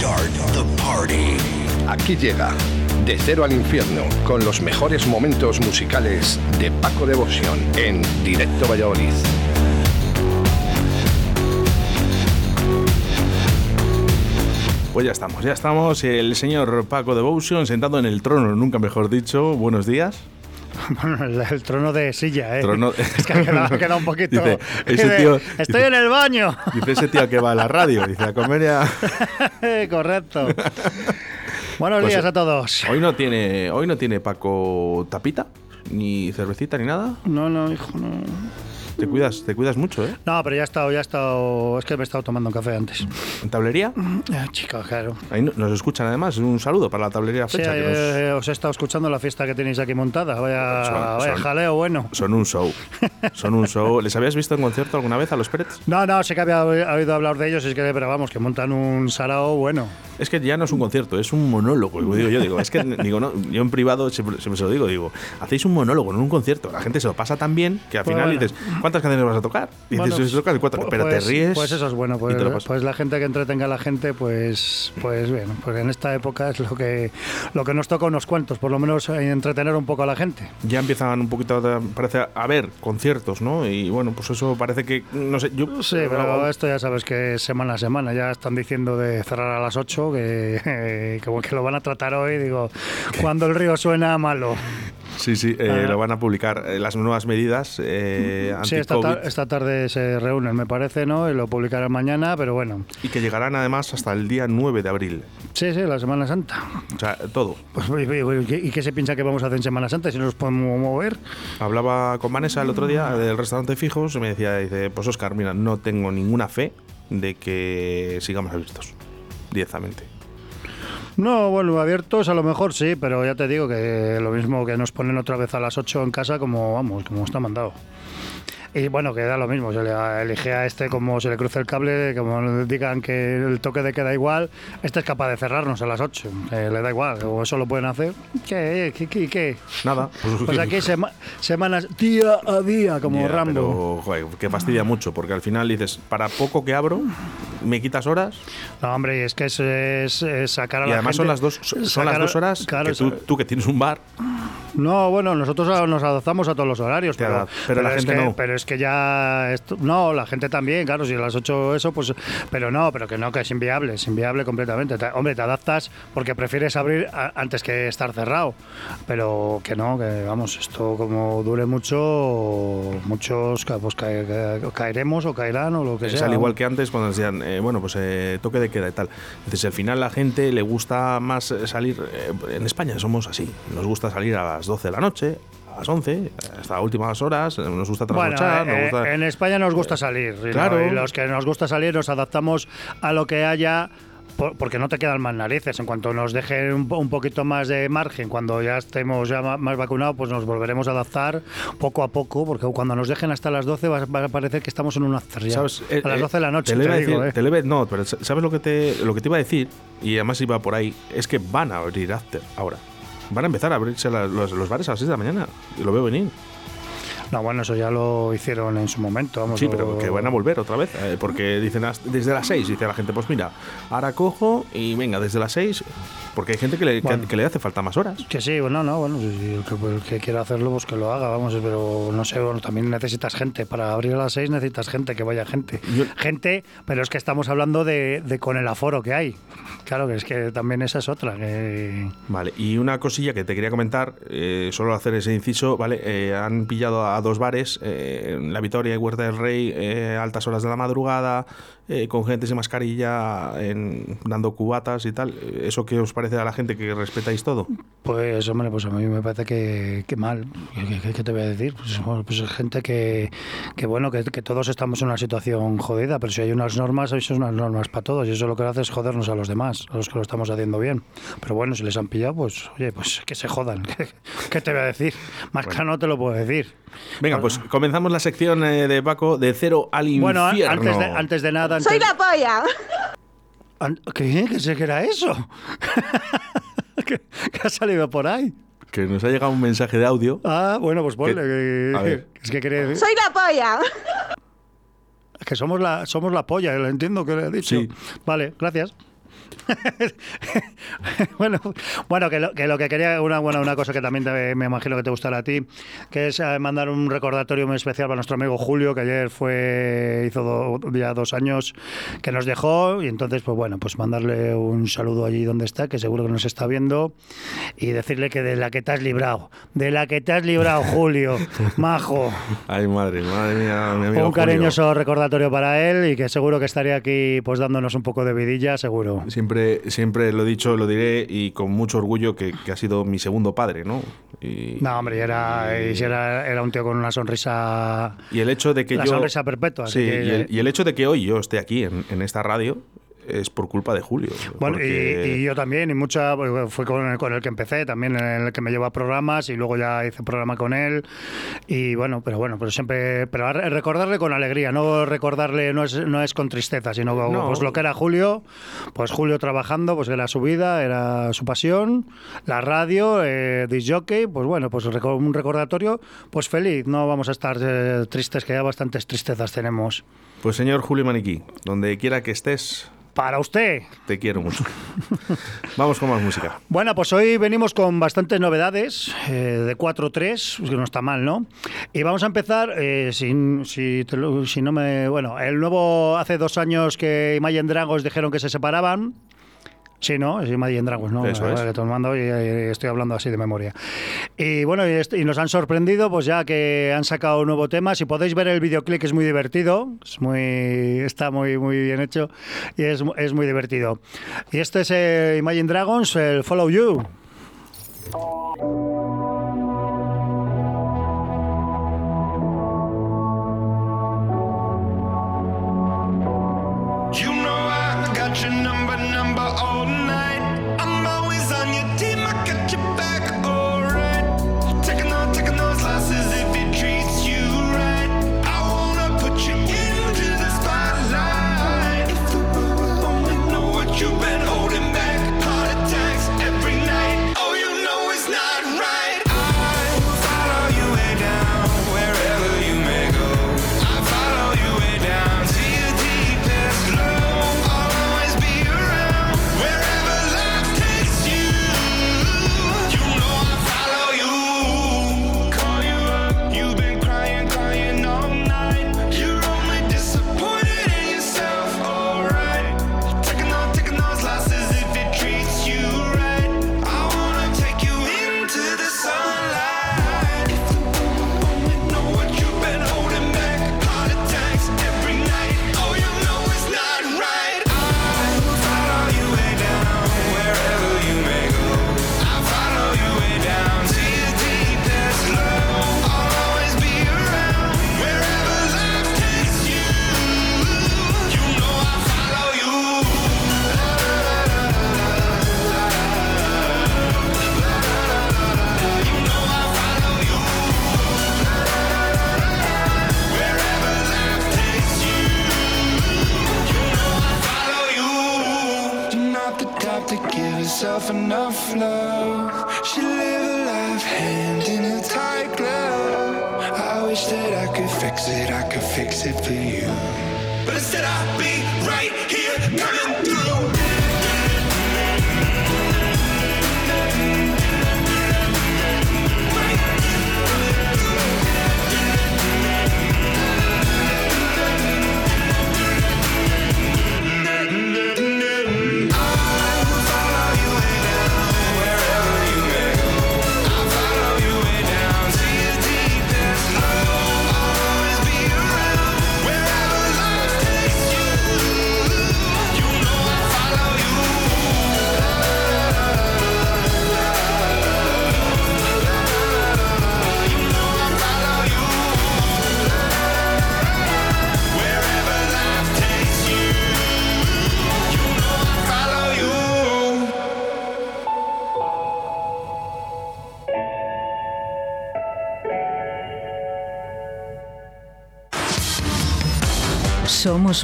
Start the party. Aquí llega De Cero al Infierno con los mejores momentos musicales de Paco Devoción en Directo Valladolid. Pues ya estamos, ya estamos. El señor Paco Devotion sentado en el trono, nunca mejor dicho. Buenos días. Bueno, el, el trono de silla, ¿eh? Trono- Es que ha quedado, ha quedado un poquito. Dice, ese Estoy en el baño. Dice ese tío que va a la radio, dice a comer ya. Correcto. Buenos Pues, días a todos. Hoy no tiene, hoy no tiene Paco tapita, ni cervecita, ni nada. No, no, hijo, no. Te cuidas, te cuidas mucho, ¿eh? No, pero ya he estado, ya he estado. Es que me he estado tomando un café antes. En tablería. Ah, chica, claro. Ahí no- nos escuchan además. Un saludo para la tablería Sí, que nos- eh, os he estado escuchando la fiesta que tenéis aquí montada. Vaya, Son- vaya son- jaleo bueno. Son un show. Son un show. ¿Les habías visto en concierto alguna vez a los Pérez? No, no, sé que había oído hablar de ellos, es que, pero vamos, que montan un sarao bueno. Es que ya no es un concierto, es un monólogo. Digo, yo digo, es que digo, no, yo en privado siempre, siempre se lo digo, digo, hacéis un monólogo, no un concierto. La gente se lo pasa tan bien que al Pues final bueno. dices, ¿cuántas canciones vas a tocar? Y dices, Bueno, "Si tocas cuatro, pu- pero pues- te ríes. Pues eso es bueno, pues, pues la gente que entretenga a la gente, pues, pues bien, porque en esta época es lo que, lo que nos toca unos cuantos, por lo menos entretener un poco a la gente. ya empiezan un poquito, a- parece, a ver conciertos, ¿no? Y bueno, pues eso parece que, no sé, yo... Sí, pero esto ya sabes que es semana a semana, ya están diciendo de cerrar a las 8, que, que, que lo van a tratar hoy, digo, cuando el río suena malo. Sí, sí, eh, Ah. lo van a publicar eh, las nuevas medidas eh, Sí, esta, anti-COVID tar- esta tarde se reúnen, me parece, ¿no? Y lo publicarán mañana, pero bueno. y que llegarán además hasta el día 9 de abril. Sí, sí, la Semana Santa. O sea, todo. Pues, ¿y qué se piensa que vamos a hacer en Semana Santa si no nos podemos mover? Hablaba con Vanessa el otro día del restaurante Fijos y me decía, dice, pues Oscar, mira, no tengo ninguna fe de que sigamos abiertos directamente. No, bueno, abiertos a lo mejor sí, pero ya te digo que lo mismo que nos ponen otra vez a las 8 en casa como, vamos, como está mandado. Y bueno, que da lo mismo, se le elige a este como se le cruce el cable, como nos digan que el toque de queda igual, este es capaz de cerrarnos a las 8, eh, le da igual, o eso lo pueden hacer. ¿Qué? ¿Qué? ¿Qué? qué? Nada. Pues aquí sema- semanas día a día, como Ya, Rambo. Pero, joder, que fastidia mucho, porque al final dices, para poco que abro, me quitas horas No, hombre, es que es, es- es sacar a y la además gente- son las dos, son las dos horas claro, que tú, tú que tienes un bar, No, bueno, nosotros nos adaptamos a todos los horarios, pero, adap- pero la es gente que, no. Pero es que ya. esto- no, la gente también, claro, si a las 8 eso, pues. Pero no, pero que no, que es inviable, es inviable completamente. Te- hombre, te adaptas porque prefieres abrir a- antes que estar cerrado. Pero que no, que vamos, esto como dure mucho, muchos pues, ca- ca- caeremos o caerán o lo que es sea. al igual que antes cuando decían, eh, bueno, pues eh, toque de queda y tal. Dices, al final la gente le gusta más eh, salir, eh, en España somos así, nos gusta salir a las 12 de la noche, las 11, hasta últimas horas, eh, nos gusta Bueno, trasnochar, eh, nos gusta... en España nos gusta salir. y Claro. no- y los que nos gusta salir nos adaptamos a lo que haya. por- Porque no te quedan más narices. En cuanto nos dejen un, po- un poquito más de margen, cuando ya estemos ya más vacunados, pues nos volveremos a adaptar poco a poco. Porque cuando nos dejen hasta las 12 va, a parecer que estamos en un after. Eh, a las eh, 12 de la noche, Te te, a digo, decir, ¿eh? te iba- no, pero ¿sabes lo que, te, lo que te iba a decir? Y además iba por ahí. Es que van a abrir after ahora. Van a empezar a abrirse los, bares a las 6 de la mañana. Lo veo venir. No, bueno, eso ya lo hicieron en su momento. Vamos, Sí, lo- pero que van a volver otra vez. eh, porque dicen desde las 6. Dice la gente, pues mira, ahora cojo y venga, desde las 6. Porque hay gente que le, que- Bueno. que le hace falta más horas. Que sí, bueno, no, bueno, si- el que, el que quiera hacerlo, pues que lo haga, vamos, pero no sé, bueno, también necesitas gente. Para abrir a las seis necesitas gente, que vaya gente. Yo- Gente, pero es que estamos hablando de, de con el aforo que hay. Claro, que es que también esa es otra. Que... Vale, y una cosilla que te quería comentar, eh, solo hacer ese inciso, ¿vale? Eh, han pillado a dos bares, eh, La Vitoria y Huerta del Rey, eh, altas horas de la madrugada, eh, con gente sin mascarilla, en- dando cubatas y tal. ¿Eso qué os parece a la gente que respetáis todo? Pues, hombre, pues a mí me parece que, que mal. ¿Qué, qué- te voy a decir? Pues, bueno, pues es gente que, que bueno, que, que todos estamos en una situación jodida, pero si hay unas normas, hay unas normas para todos, y eso lo que hace es jodernos a los demás, a los que lo estamos haciendo bien. Pero bueno, si les han pillado, pues, oye, pues que se jodan. ¿Qué te voy a decir? Más claro no te lo puedo decir. Venga, pues comenzamos la sección eh, de Paco de cero al Bueno, infierno. antes de, antes de nada... ¡Soy la polla! ¿Qué? ¿Qué sé que era eso? ¿Qué, qué ha salido por ahí? Que nos ha llegado un mensaje de audio. Ah, bueno, pues ponle. que- a ver. Es que decir... ¡Soy la polla! Que somos la, somos la polla, lo entiendo que le he dicho. Sí. Vale, gracias. bueno, bueno que, lo, que, lo, que quería, una, bueno, una cosa que también me imagino que te gustará a ti, que es eh, mandar un recordatorio muy especial para nuestro amigo Julio, que ayer fue hizo ya dos años que nos dejó, y entonces, pues bueno, pues mandarle un saludo allí donde está, que seguro que nos está viendo, y decirle que de la que te has librado, de la que te has librado, Julio, majo. Ay, madre, madre mía, mi amigo Un cariñoso recordatorio para él y que seguro que estaría aquí pues dándonos un poco de vidilla, seguro. Siempre siempre, lo he dicho, lo diré y con mucho orgullo que, ha sido mi segundo padre, ¿no? Y, no, hombre, era, era, era, un tío con una sonrisa. Y el hecho de que la yo. sonrisa perpetua. Sí, y, el, hecho de que hoy yo esté aquí en, en esta radio es por culpa de Julio. Bueno, y, yo también, y mucha, fue con el, con el que empecé, también el que me llevó a programas y luego ya hice programa con él. Y bueno, pero bueno, pero siempre, pero recordarle con alegría, no recordarle, no es, no es con tristeza, sino pues lo que era Julio, pues Julio trabajando, pues era su vida, era su pasión, la radio, eh, jockey, pues bueno, pues un recordatorio, pues feliz, no vamos a estar eh, tristes, que ya bastantes tristezas tenemos. Pues señor Julio Maniquí, donde quiera que estés, para usted. Te quiero mucho. Vamos con más música. Bueno, pues hoy venimos con bastantes novedades eh, de 4-3, que no está mal, ¿no? Y vamos a empezar, eh, sin, si, si, no me... Bueno, el nuevo, hace dos años que Imagine Dragons dijeron que se separaban, Sí, ¿no? Es Imagine Dragons, ¿no? Eso es. Tomando y, estoy hablando así de memoria. Y bueno, y, nos han sorprendido, pues ya que han sacado un nuevo tema. Si podéis ver el videoclip, es muy divertido. Es muy, está muy, muy bien hecho y es, es muy divertido. Y este es eh, Imagine Dragons, el Follow You. I could fix it, I could fix it for you. But instead I'll be right here coming through.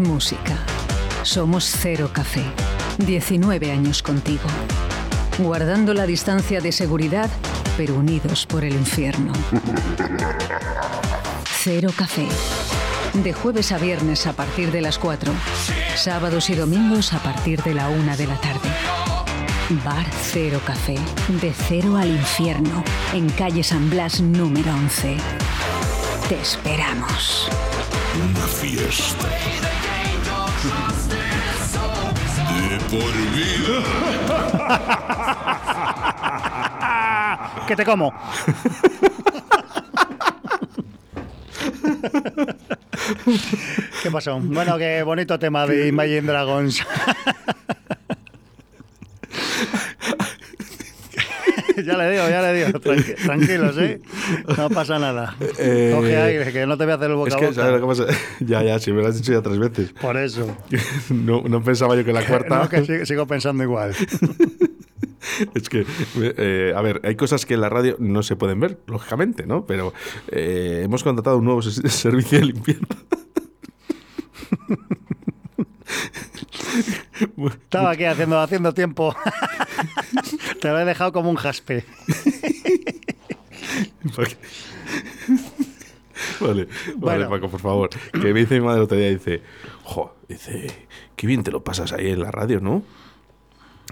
Música. Somos Cero Café. 19 años contigo. Guardando la distancia de seguridad, pero unidos por el infierno. Cero Café. De jueves a viernes a partir de las 4. Sábados y domingos a partir de la una de la tarde. Bar Cero Café, de cero al infierno, en calle San Blas número 11. Te esperamos. Una fiesta. Vida. ¡Que te como! ¿Qué pasó? Bueno, qué bonito tema de Imagine Dragons. ya le digo, ya le digo. Tranqui- tranquilos, ¿eh? No pasa nada. Eh, Coge aire, que no te voy a hacer el boca Es a que, boca. ¿sabes lo que pasa? Ya, ya, si me lo has dicho ya tres veces. Por eso. No, no pensaba yo que la cuarta. No, que sigo, sigo pensando igual. Es que, eh, a ver, hay cosas que en la radio no se pueden ver, lógicamente, ¿no? Pero eh, hemos contratado un nuevo servicio de limpieza. Estaba aquí haciendo, haciendo tiempo. Te lo he dejado como un jaspe. Porque- Vale, vale, Bueno. Paco, por favor. Que me dice mi madre el otro día, dice, jo, dice, qué bien te lo pasas ahí en la radio, ¿no?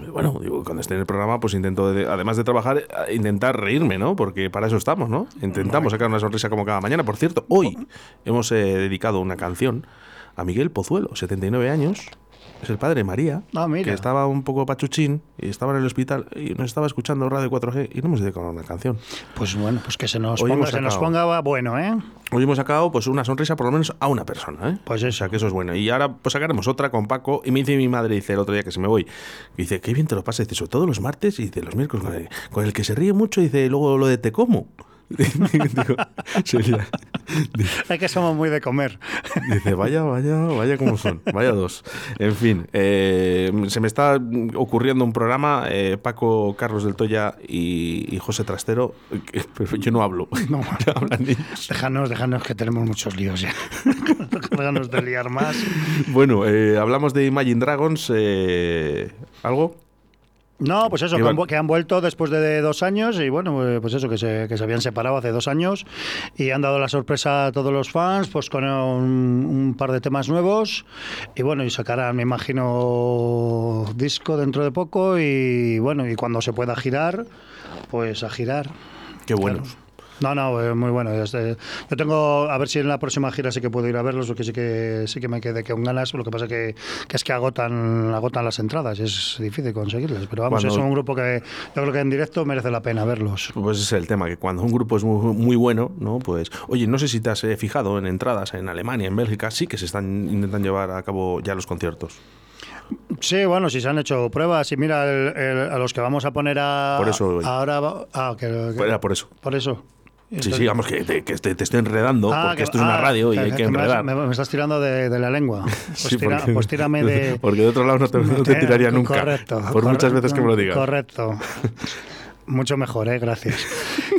Y Bueno, digo, cuando esté en el programa, pues intento, de- además de trabajar, eh, intentar reírme, ¿no? Porque para eso estamos, ¿no? Intentamos sacar una sonrisa como cada mañana. Por cierto, hoy hemos eh, dedicado una canción a Miguel Pozuelo, 79 años. Es el padre de María, Ah, que estaba un poco pachuchín y estaba en el hospital y nos estaba escuchando Radio 4G y no hemos dedicado una canción. Pues bueno, pues que se nos, Hoy ponga, se nos ponga bueno, ¿eh? Hoy hemos sacado pues una sonrisa por lo menos a una persona, ¿eh? Pues O eso. sea, que eso es bueno. Y ahora pues sacaremos otra con Paco. Y me dice mi madre, dice el otro día que se me voy, dice, qué bien te lo pasas, dice, sobre todo los martes y dice, los miércoles, con el, con el que se ríe mucho, dice, luego lo de te como. Digo, sería- Es que somos muy de comer. Dice, vaya, vaya, vaya como son, vaya dos. En fin, eh, se me está ocurriendo un programa, eh, Paco Carlos del Toya y, y José Trastero, que- pero yo no hablo, No. Hablan ellos. Déjanos, déjanos que tenemos muchos líos ya. déjanos de liar más. Bueno, eh, hablamos de Imagine Dragons, eh, ¿algo? No, pues eso, que han, vu- que han vuelto después de dos años y bueno, eh, pues eso, que se, que se habían separado hace dos años y han dado la sorpresa a todos los fans, pues con un, un par de temas nuevos y bueno, y sacarán, me imagino, disco dentro de poco y bueno, y cuando se pueda girar, pues a girar. Qué buenos. No, no, eh, muy bueno. este- yo tengo, a ver si en la próxima gira sí que puedo ir a verlos, porque sí que sí que me quedé con ganas. Lo que pasa que, que es que agotan agotan las entradas, es difícil conseguirlas. Pero vamos, Cuando- es un grupo que yo creo que en directo merece la pena verlos. Pues ese es el tema, que cuando un grupo es muy, muy bueno, ¿no? Pues, oye, no sé si te has eh, fijado en entradas en Alemania, en Bélgica, sí que se están intentando llevar a cabo ya los conciertos. Sí, bueno, si se han hecho pruebas y mira el- el- a los que vamos a poner a Por eso- ahora ah, que, que- era por eso. por eso. Sí, sí, vamos, que te, que te, te estoy enredando, Ah, porque que- esto es una ah, radio y hay que enredar. me- me estás tirando de, de la lengua. Pues, Sí, tira- porque- pues tírame de. Porque de otro lado no te, no te Eh, tiraría nunca. Correcto. Por muchas veces que me lo digas. Correcto. Mucho mejor, ¿eh? gracias.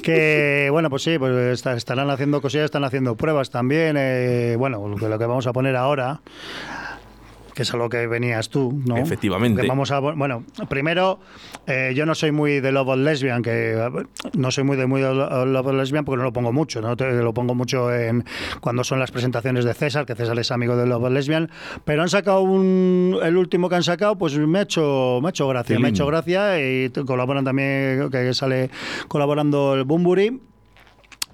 Que bueno, pues sí, pues estarán haciendo cosillas, están haciendo pruebas también. eh, bueno, lo que vamos a poner ahora, que es a lo que venías tú, ¿no? Efectivamente. Que vamos a, bueno, primero, eh, yo no soy muy de Love of Lesbian, que no soy muy de muy de Lo- Love of Lesbian porque no lo pongo mucho, ¿no? Te- lo pongo mucho en cuando son las presentaciones de César, que César es amigo de Love of Lesbian, pero han sacado un, el último que han sacado, pues me ha hecho, me ha hecho gracia, me ha hecho gracia y colaboran también, que sale colaborando el Bumburi.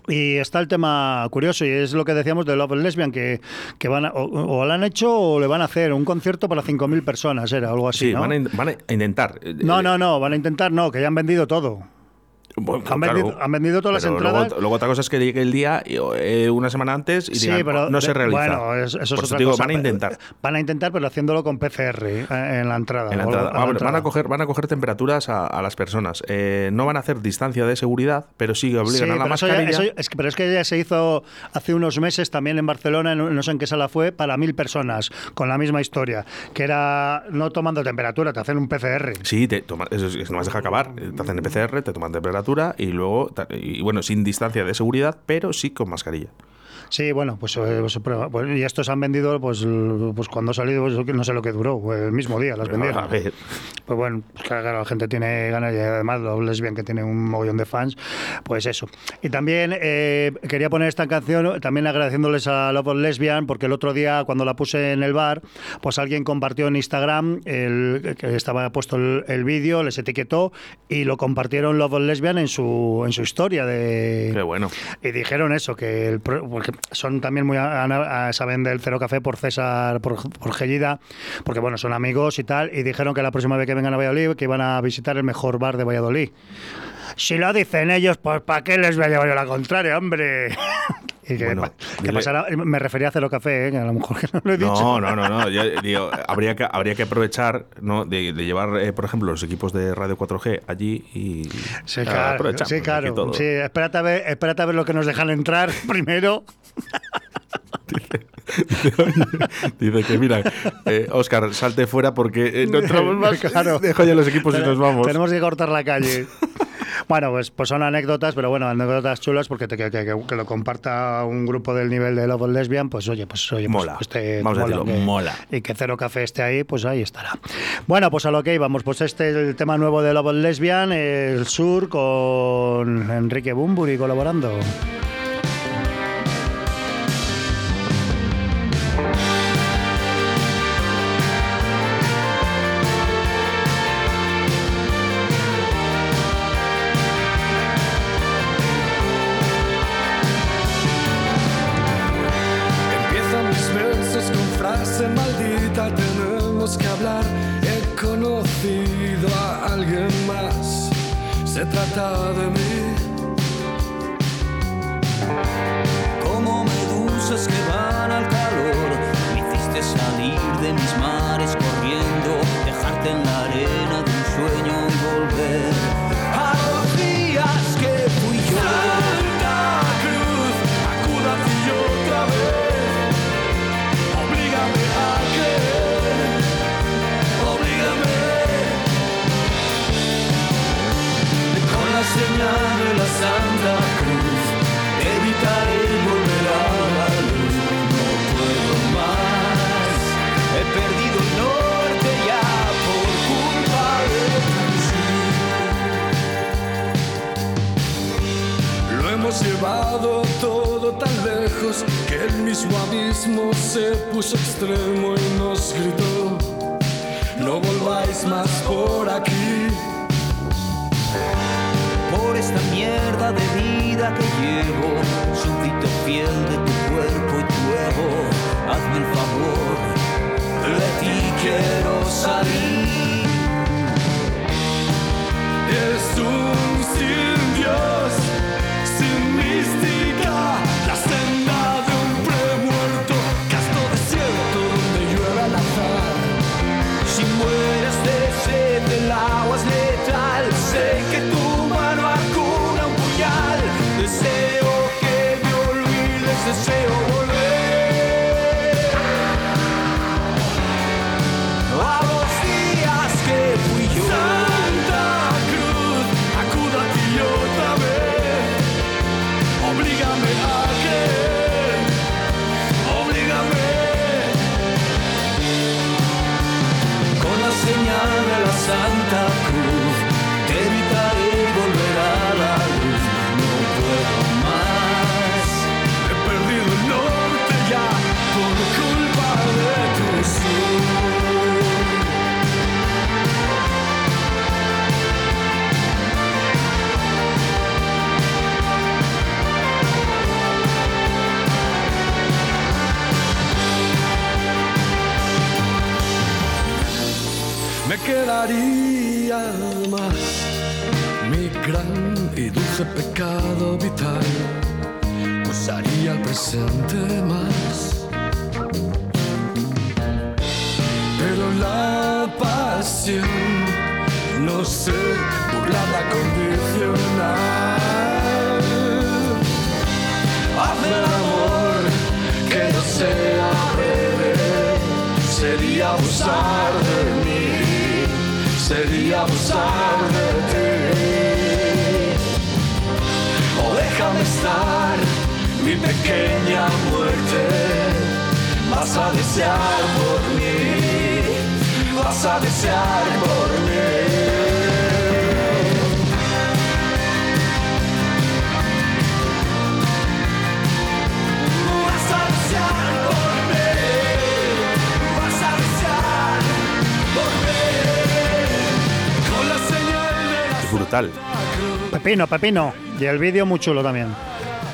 Y está el tema curioso, y es lo que decíamos de Love and Lesbian, que, que van a- o, o lo han hecho o le van a hacer un concierto para 5.000 personas, era algo así. Sí, ¿no? van, a, in- van a intentar. No, no, no, van a intentar, no, que ya han vendido todo. Bueno, han claro, vendido- han vendido todas las entradas. Luego, luego otra cosa es que llegue el día eh, una semana antes y Sí, digan, pero no se realiza. Bueno, es- eso es Por eso otra digo, cosa. van a intentar. Van a intentar, pero haciéndolo con PCR eh, en la entrada. En la o entrada. a la Van- entrada. Van, a coger, van a coger temperaturas a, a las personas. Eh, no van a hacer distancia de seguridad, pero sí que obligan Sí, a la eso ya- mascarilla. eso- es que, pero es que ya se hizo hace unos meses también en Barcelona, en- no sé en qué sala fue, para mil personas, con la misma historia, que era no tomando temperatura, te hacen un PCR. Sí, te toma- eso es, es que no vas a dejar acabar. Te hacen el PCR, te toman temperatura y luego, y bueno, sin distancia de seguridad, pero sí con mascarilla. Sí, bueno, pues, eh, pues, pues, y estos han vendido, pues, pues cuando ha salido, pues, no sé lo que duró, pues, el mismo día las vendieron. A ver, Pues bueno, pues claro, la gente tiene ganas y además los lesbian que tiene un mogollón de fans, pues eso. Y también eh, quería poner esta canción también agradeciéndoles a Love of Lesbian porque el otro día cuando la puse en el bar, pues alguien compartió en Instagram el, que estaba puesto el, el vídeo, les etiquetó y lo compartieron Love of Lesbian en su en su historia de qué bueno. y dijeron eso, que el porque son también muy a- saben del Cero Café por César, por, por Gellida, porque bueno, son amigos y tal, y dijeron que la próxima vez que vengan a Valladolid que iban a visitar el mejor bar de Valladolid. Si lo dicen ellos, pues ¿para qué les voy a llevar yo la contraria, hombre? y que, Bueno, pa- que dile- pasara- me refería a Cero Café, ¿eh? que a lo mejor que no lo he dicho. No, no, no, no. Yo digo, habría que, habría que aprovechar ¿no? de, de llevar, eh, por ejemplo, los equipos de Radio 4G allí y Sí, claro, sí, claro. Sí, espérate a, ver, espérate a ver lo que nos dejan entrar primero. Dice que, mira, eh, Oscar, salte fuera porque eh, no entramos más. Claro. Dejo ya los equipos y nos vamos. Tenemos que cortar la calle. Bueno, pues, pues son anécdotas, pero bueno, anécdotas chulas porque te- que, que- que- lo comparta un grupo del nivel de Love Lesbian, pues oye, pues oye, pues, Mola. pues Vamos a decirlo, mola. Y que Cero Café esté ahí, pues ahí estará. Bueno, pues a lo que íbamos, pues este es el tema nuevo de Love Lesbian, el sur con Enrique Bumburi colaborando. Se trata de mí. Llevado todo tan lejos que el mismo abismo se puso extremo y nos gritó, no volváis más por aquí. por esta mierda de vida que llevo, súbdito fiel de tu cuerpo y tu ego, hazme el favor, de ti quiero salir. Es un sin Dios, sin sería abusar de mí, sería abusar de ti. O déjame estar mi pequeña muerte. Vas a desear por mí, vas a desear por mí. Pepino, Pepino. Y el vídeo muy chulo también.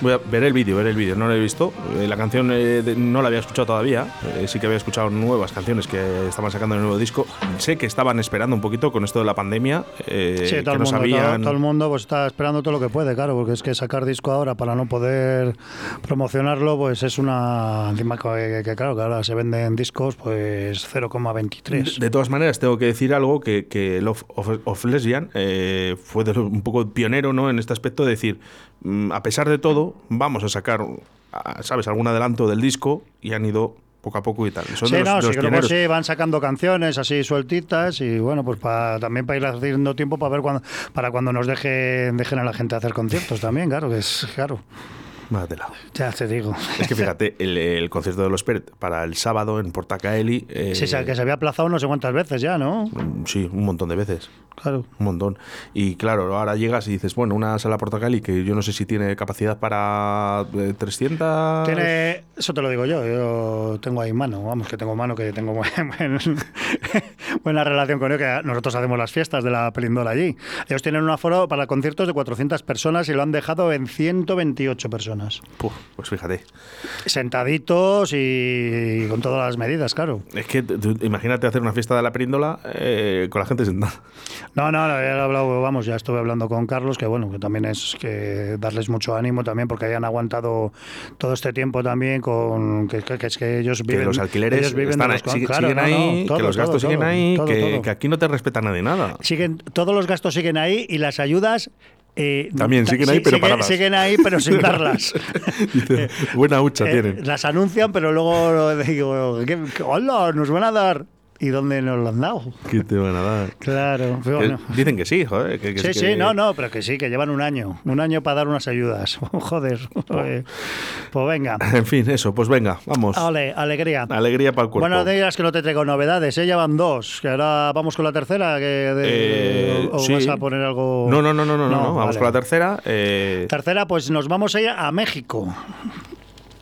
Voy a ver el vídeo, ver el vídeo. No lo he visto. Eh, la canción eh, no la había escuchado todavía. Eh, sí que había escuchado nuevas canciones que estaban sacando en el nuevo disco. Sé que estaban esperando un poquito con esto de la pandemia. eh, Sí, todo que el, no mundo, sabían. todo el mundo pues está esperando todo lo que puede, claro, porque es que sacar disco ahora para no poder promocionarlo, pues es una... Encima que, que, claro, que ahora se venden discos, pues 0,23. De, de todas maneras, tengo que decir algo que, que Love of, of Lesbian eh, fue de un poco pionero ¿no? en este aspecto de decir, mm, a pesar de todo, vamos a sacar, ¿sabes?, algún adelanto del disco y han ido poco a poco y tal. Son Sí, de los, no, de sí, creo que sí, van sacando canciones así sueltitas y bueno, pues para, también para ir haciendo tiempo para ver cuando, para cuando nos deje, dejen a la gente hacer conciertos también, claro, que es claro, Mádatela. ya te digo. Es que fíjate, el, el concierto de los Peret para el sábado en Portacaeli. eh, Sí, que se había aplazado no sé cuántas veces ya, ¿no? mm, Sí, un montón de veces. Claro. Un montón. Y claro, ahora llegas y dices, bueno, una sala Portacaeli que yo no sé si tiene capacidad para eh, 300. Tiene, eso te lo digo yo, yo tengo ahí mano, vamos, que tengo mano, que tengo buen- buen- buena relación con ellos, que nosotros hacemos las fiestas de la Pelindola allí. Ellos tienen un aforo para conciertos de 400 personas y lo han dejado en 128 personas. Puf, pues fíjate. Sentaditos y con todas las medidas, claro. Es que imagínate hacer una fiesta de la perindola eh, con la gente sentada. No, no, no, ya he hablado, vamos, ya estuve hablando con Carlos, que bueno, que también es que darles mucho ánimo también porque hayan aguantado todo este tiempo también con que, que- que es que ellos Que viven los alquileres ellos viven están los claro, siguen no, no, ahí, todo, que los todo, gastos siguen ahí, que, que aquí no te respeta nadie nada. siguen todos los gastos siguen ahí y las ayudas eh, También ta- siguen ahí, sí- pero siguen, paradas. siguen ahí pero sin darlas Dice, buena hucha Eh, tienen. las anuncian pero luego digo ¿qué- qué- hola nos van a dar y dónde nos lo han dado ¿Qué te van a dar? claro pero Que bueno. Dicen que sí, joder. que- que Sí, sí, que- no, no, pero que sí, que llevan un año, un año para dar unas ayudas. Joder, pues, pues venga. En fin, eso, pues venga, vamos. Ale, alegría. Alegría para el cuerpo. Bueno, no digas que no te traigo novedades, ¿eh? ya van dos. Que ahora vamos con la tercera. Que de- Eh, o, sí. vas a poner algo. No, no, no, no, no, no, vamos vale. con la tercera. eh, Tercera, pues nos vamos a ir a México.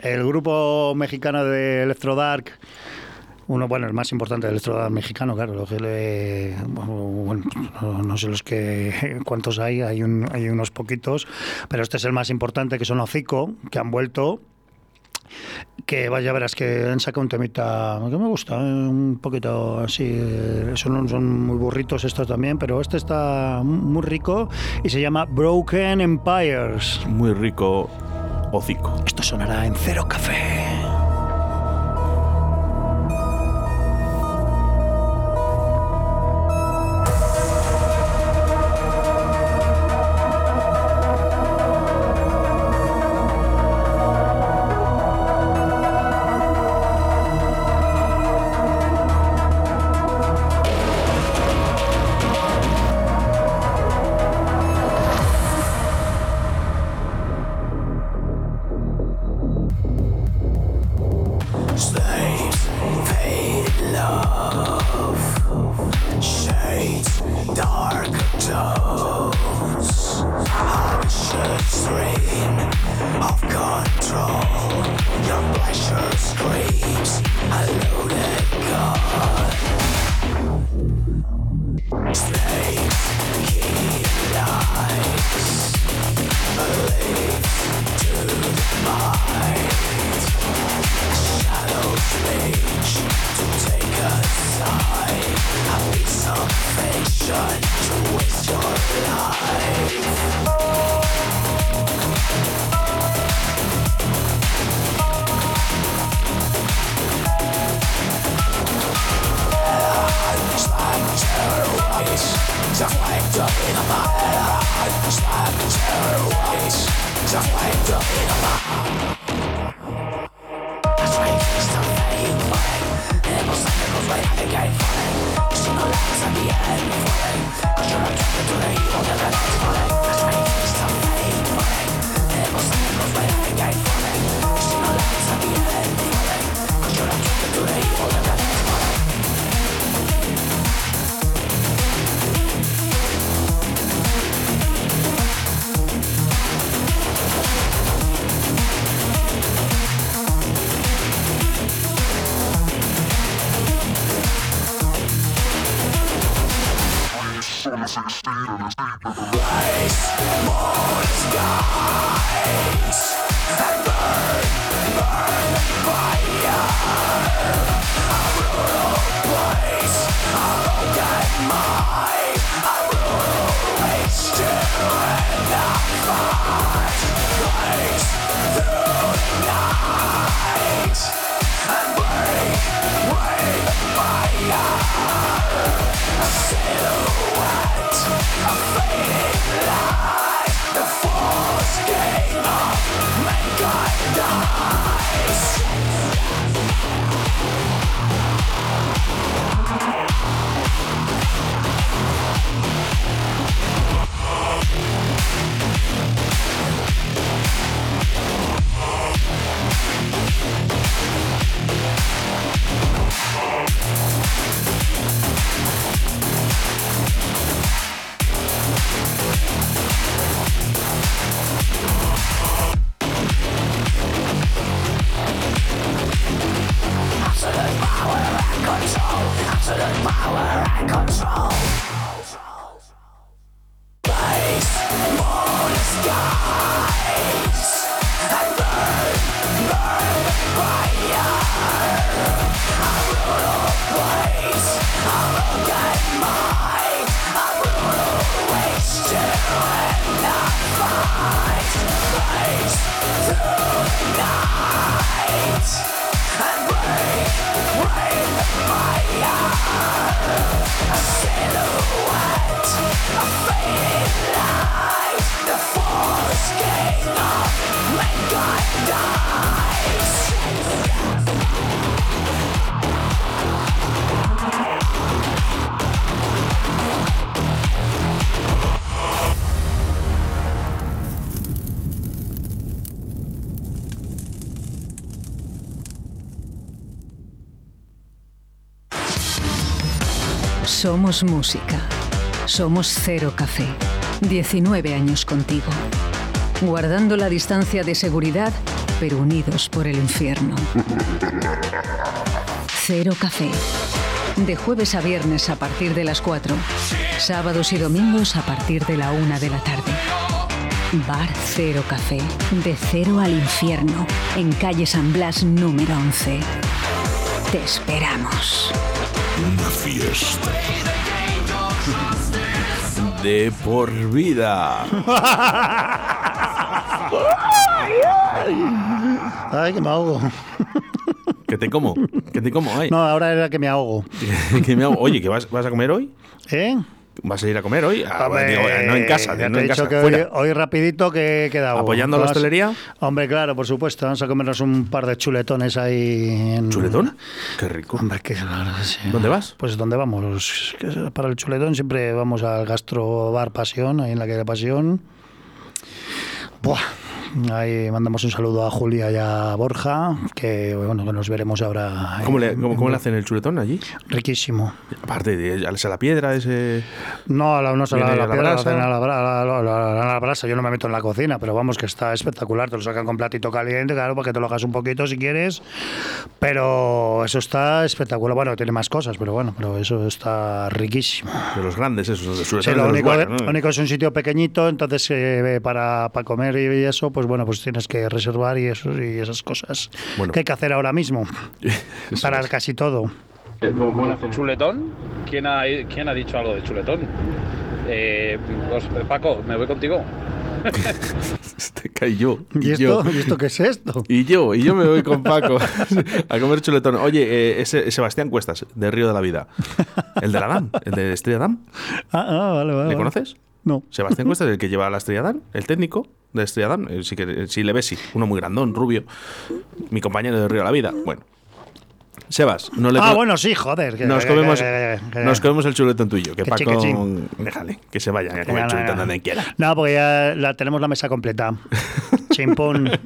El grupo mexicano de Electrodark. Uno, bueno, el más importante del Electrodark mexicano, claro. Lo que le- bueno, no, sé los que cuántos hay, hay, un- hay unos poquitos, pero este es el más importante, que son Hocico, que han vuelto que vaya verás que han sacado un temita que me gusta, eh, un poquito así, eh, son, son muy burritos estos también, pero este está muy rico y se llama Broken Empires. muy rico hocico. Esto sonará en Cero Café. Rise, more skies. Somos música. Somos Cero Café. 19 años contigo. Guardando la distancia de seguridad, pero unidos por el infierno. Cero Café. De jueves a viernes a partir de las 4. Sábados y domingos a partir de la 1 de la tarde. Bar Cero Café. De cero al infierno. En calle San Blas número 11. Te esperamos. Una fiesta. De por vida. Ay, que me ahogo. Que te como. Que te como. Ay. No, ahora era que me ahogo. Que me hago- Oye, ¿que vas, vas a comer hoy? ¿Eh? ¿Vas a ir a comer hoy? Ah, Hombre, digo, no en casa, ya no te he en dicho casa. que hoy, rapidito que he quedado. ¿Apoyando la hostelería? Hombre, claro, por supuesto. Vamos a comernos un par de chuletones ahí. En... ¿Chuletón? Qué rico. Hombre, que claro, sí. ¿Dónde vas? Pues ¿dónde vamos? Que Para el chuletón siempre vamos al Gastro Bar Pasión, ahí en la calle Pasión. Buah. Ahí mandamos un saludo a Julia y a Borja, que bueno, que nos veremos ahora. ¿Cómo le, cómo, cómo le hacen el chuletón allí? Riquísimo. Aparte, de, le sale la piedra, ese... No, a la, no se la, Viene la a la piedra, la brasa. a la, bra- a la- a la- a la brasa. Yo no me meto en la cocina, pero vamos, que está espectacular. Te lo sacan con platito caliente, claro, para que te lo hagas un poquito si quieres. Pero eso está espectacular. Bueno, tiene más cosas, pero bueno, pero eso está riquísimo. De los grandes, esos. De Sí, chuletones lo de los único, guarros, ¿no? lo único es un sitio pequeñito, entonces eh, para, para comer y eso, pues bueno, pues tienes que reservar y eso y esas cosas Bueno. que hay que hacer ahora mismo para es. casi todo. ¿Chuletón? ¿Quién ha, quién ha dicho algo de chuletón? Eh, pues, Paco, me voy contigo. Este cae yo. ¿Y yo. esto, ¿Y esto qué es esto? Y yo, y yo me voy con Paco a comer chuletón. Oye, eh, ese Sebastián Cuestas, de Río de la Vida. El de la DAM, el de Estrella DAM. Ah, ah, vale, vale. ¿Le vale. conoces? No. Sebastián Cuestas, el que lleva la Estrella DAM, el técnico de Estrella DAM. Eh, Sí, que, eh, sí le ves, sí. Uno muy grandón, rubio. Mi compañero de Río de la Vida. Bueno. Sebas, no le Ah, bueno, sí, joder. que- nos que- comemos, que- nos comemos el chuletón tuyo. Que Paco, déjale, que se vaya a comer ya, chuletón donde quiera. No, porque ya la, tenemos la mesa completa. Chimpón.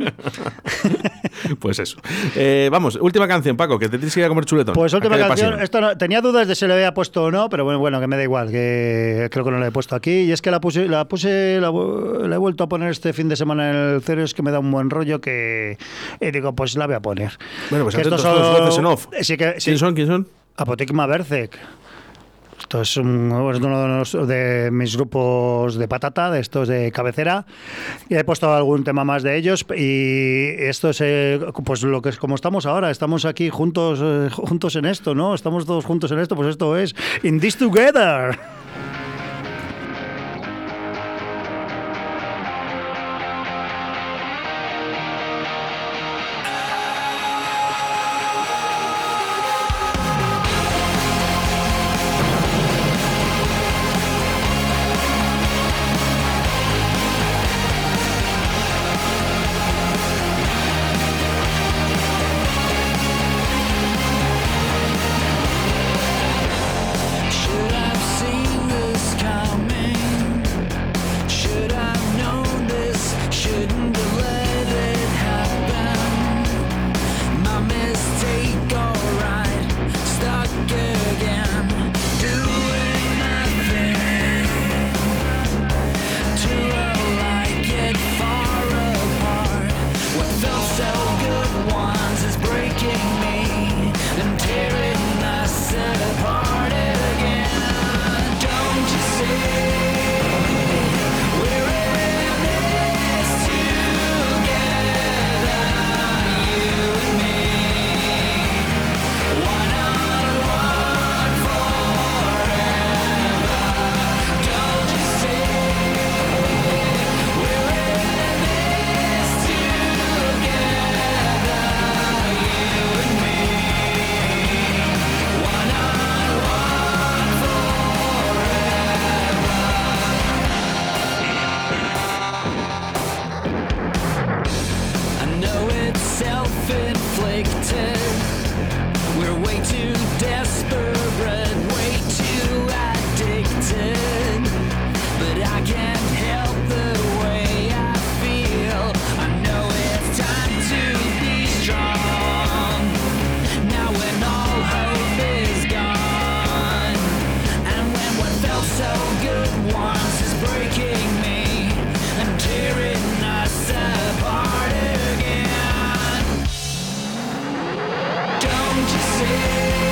Pues eso. Eh, vamos, última canción, Paco, que te tienes que ir a comer chuletón. Pues última canción. Esto no- tenía dudas de si le había puesto o no, pero bueno, bueno, que me da igual, que creo que no la he puesto aquí. Y es que la puse, la puse, la, la he vuelto a poner este fin de semana en el cero, es que me da un buen rollo que y digo, pues la voy a poner. Bueno, pues Que atentos estos todos, son- voces en off. Sí, que, sí. ¿Quién son? ¿Quién son? Mabercek. Esto es, un, es uno de, los, de, mis grupos de patata, de estos de cabecera. Y he puesto algún tema más de ellos. Y esto es eh, pues lo que es como estamos ahora. Estamos aquí juntos, eh, juntos en esto, ¿no? Estamos todos juntos en esto. Pues esto es In This Together. de ser.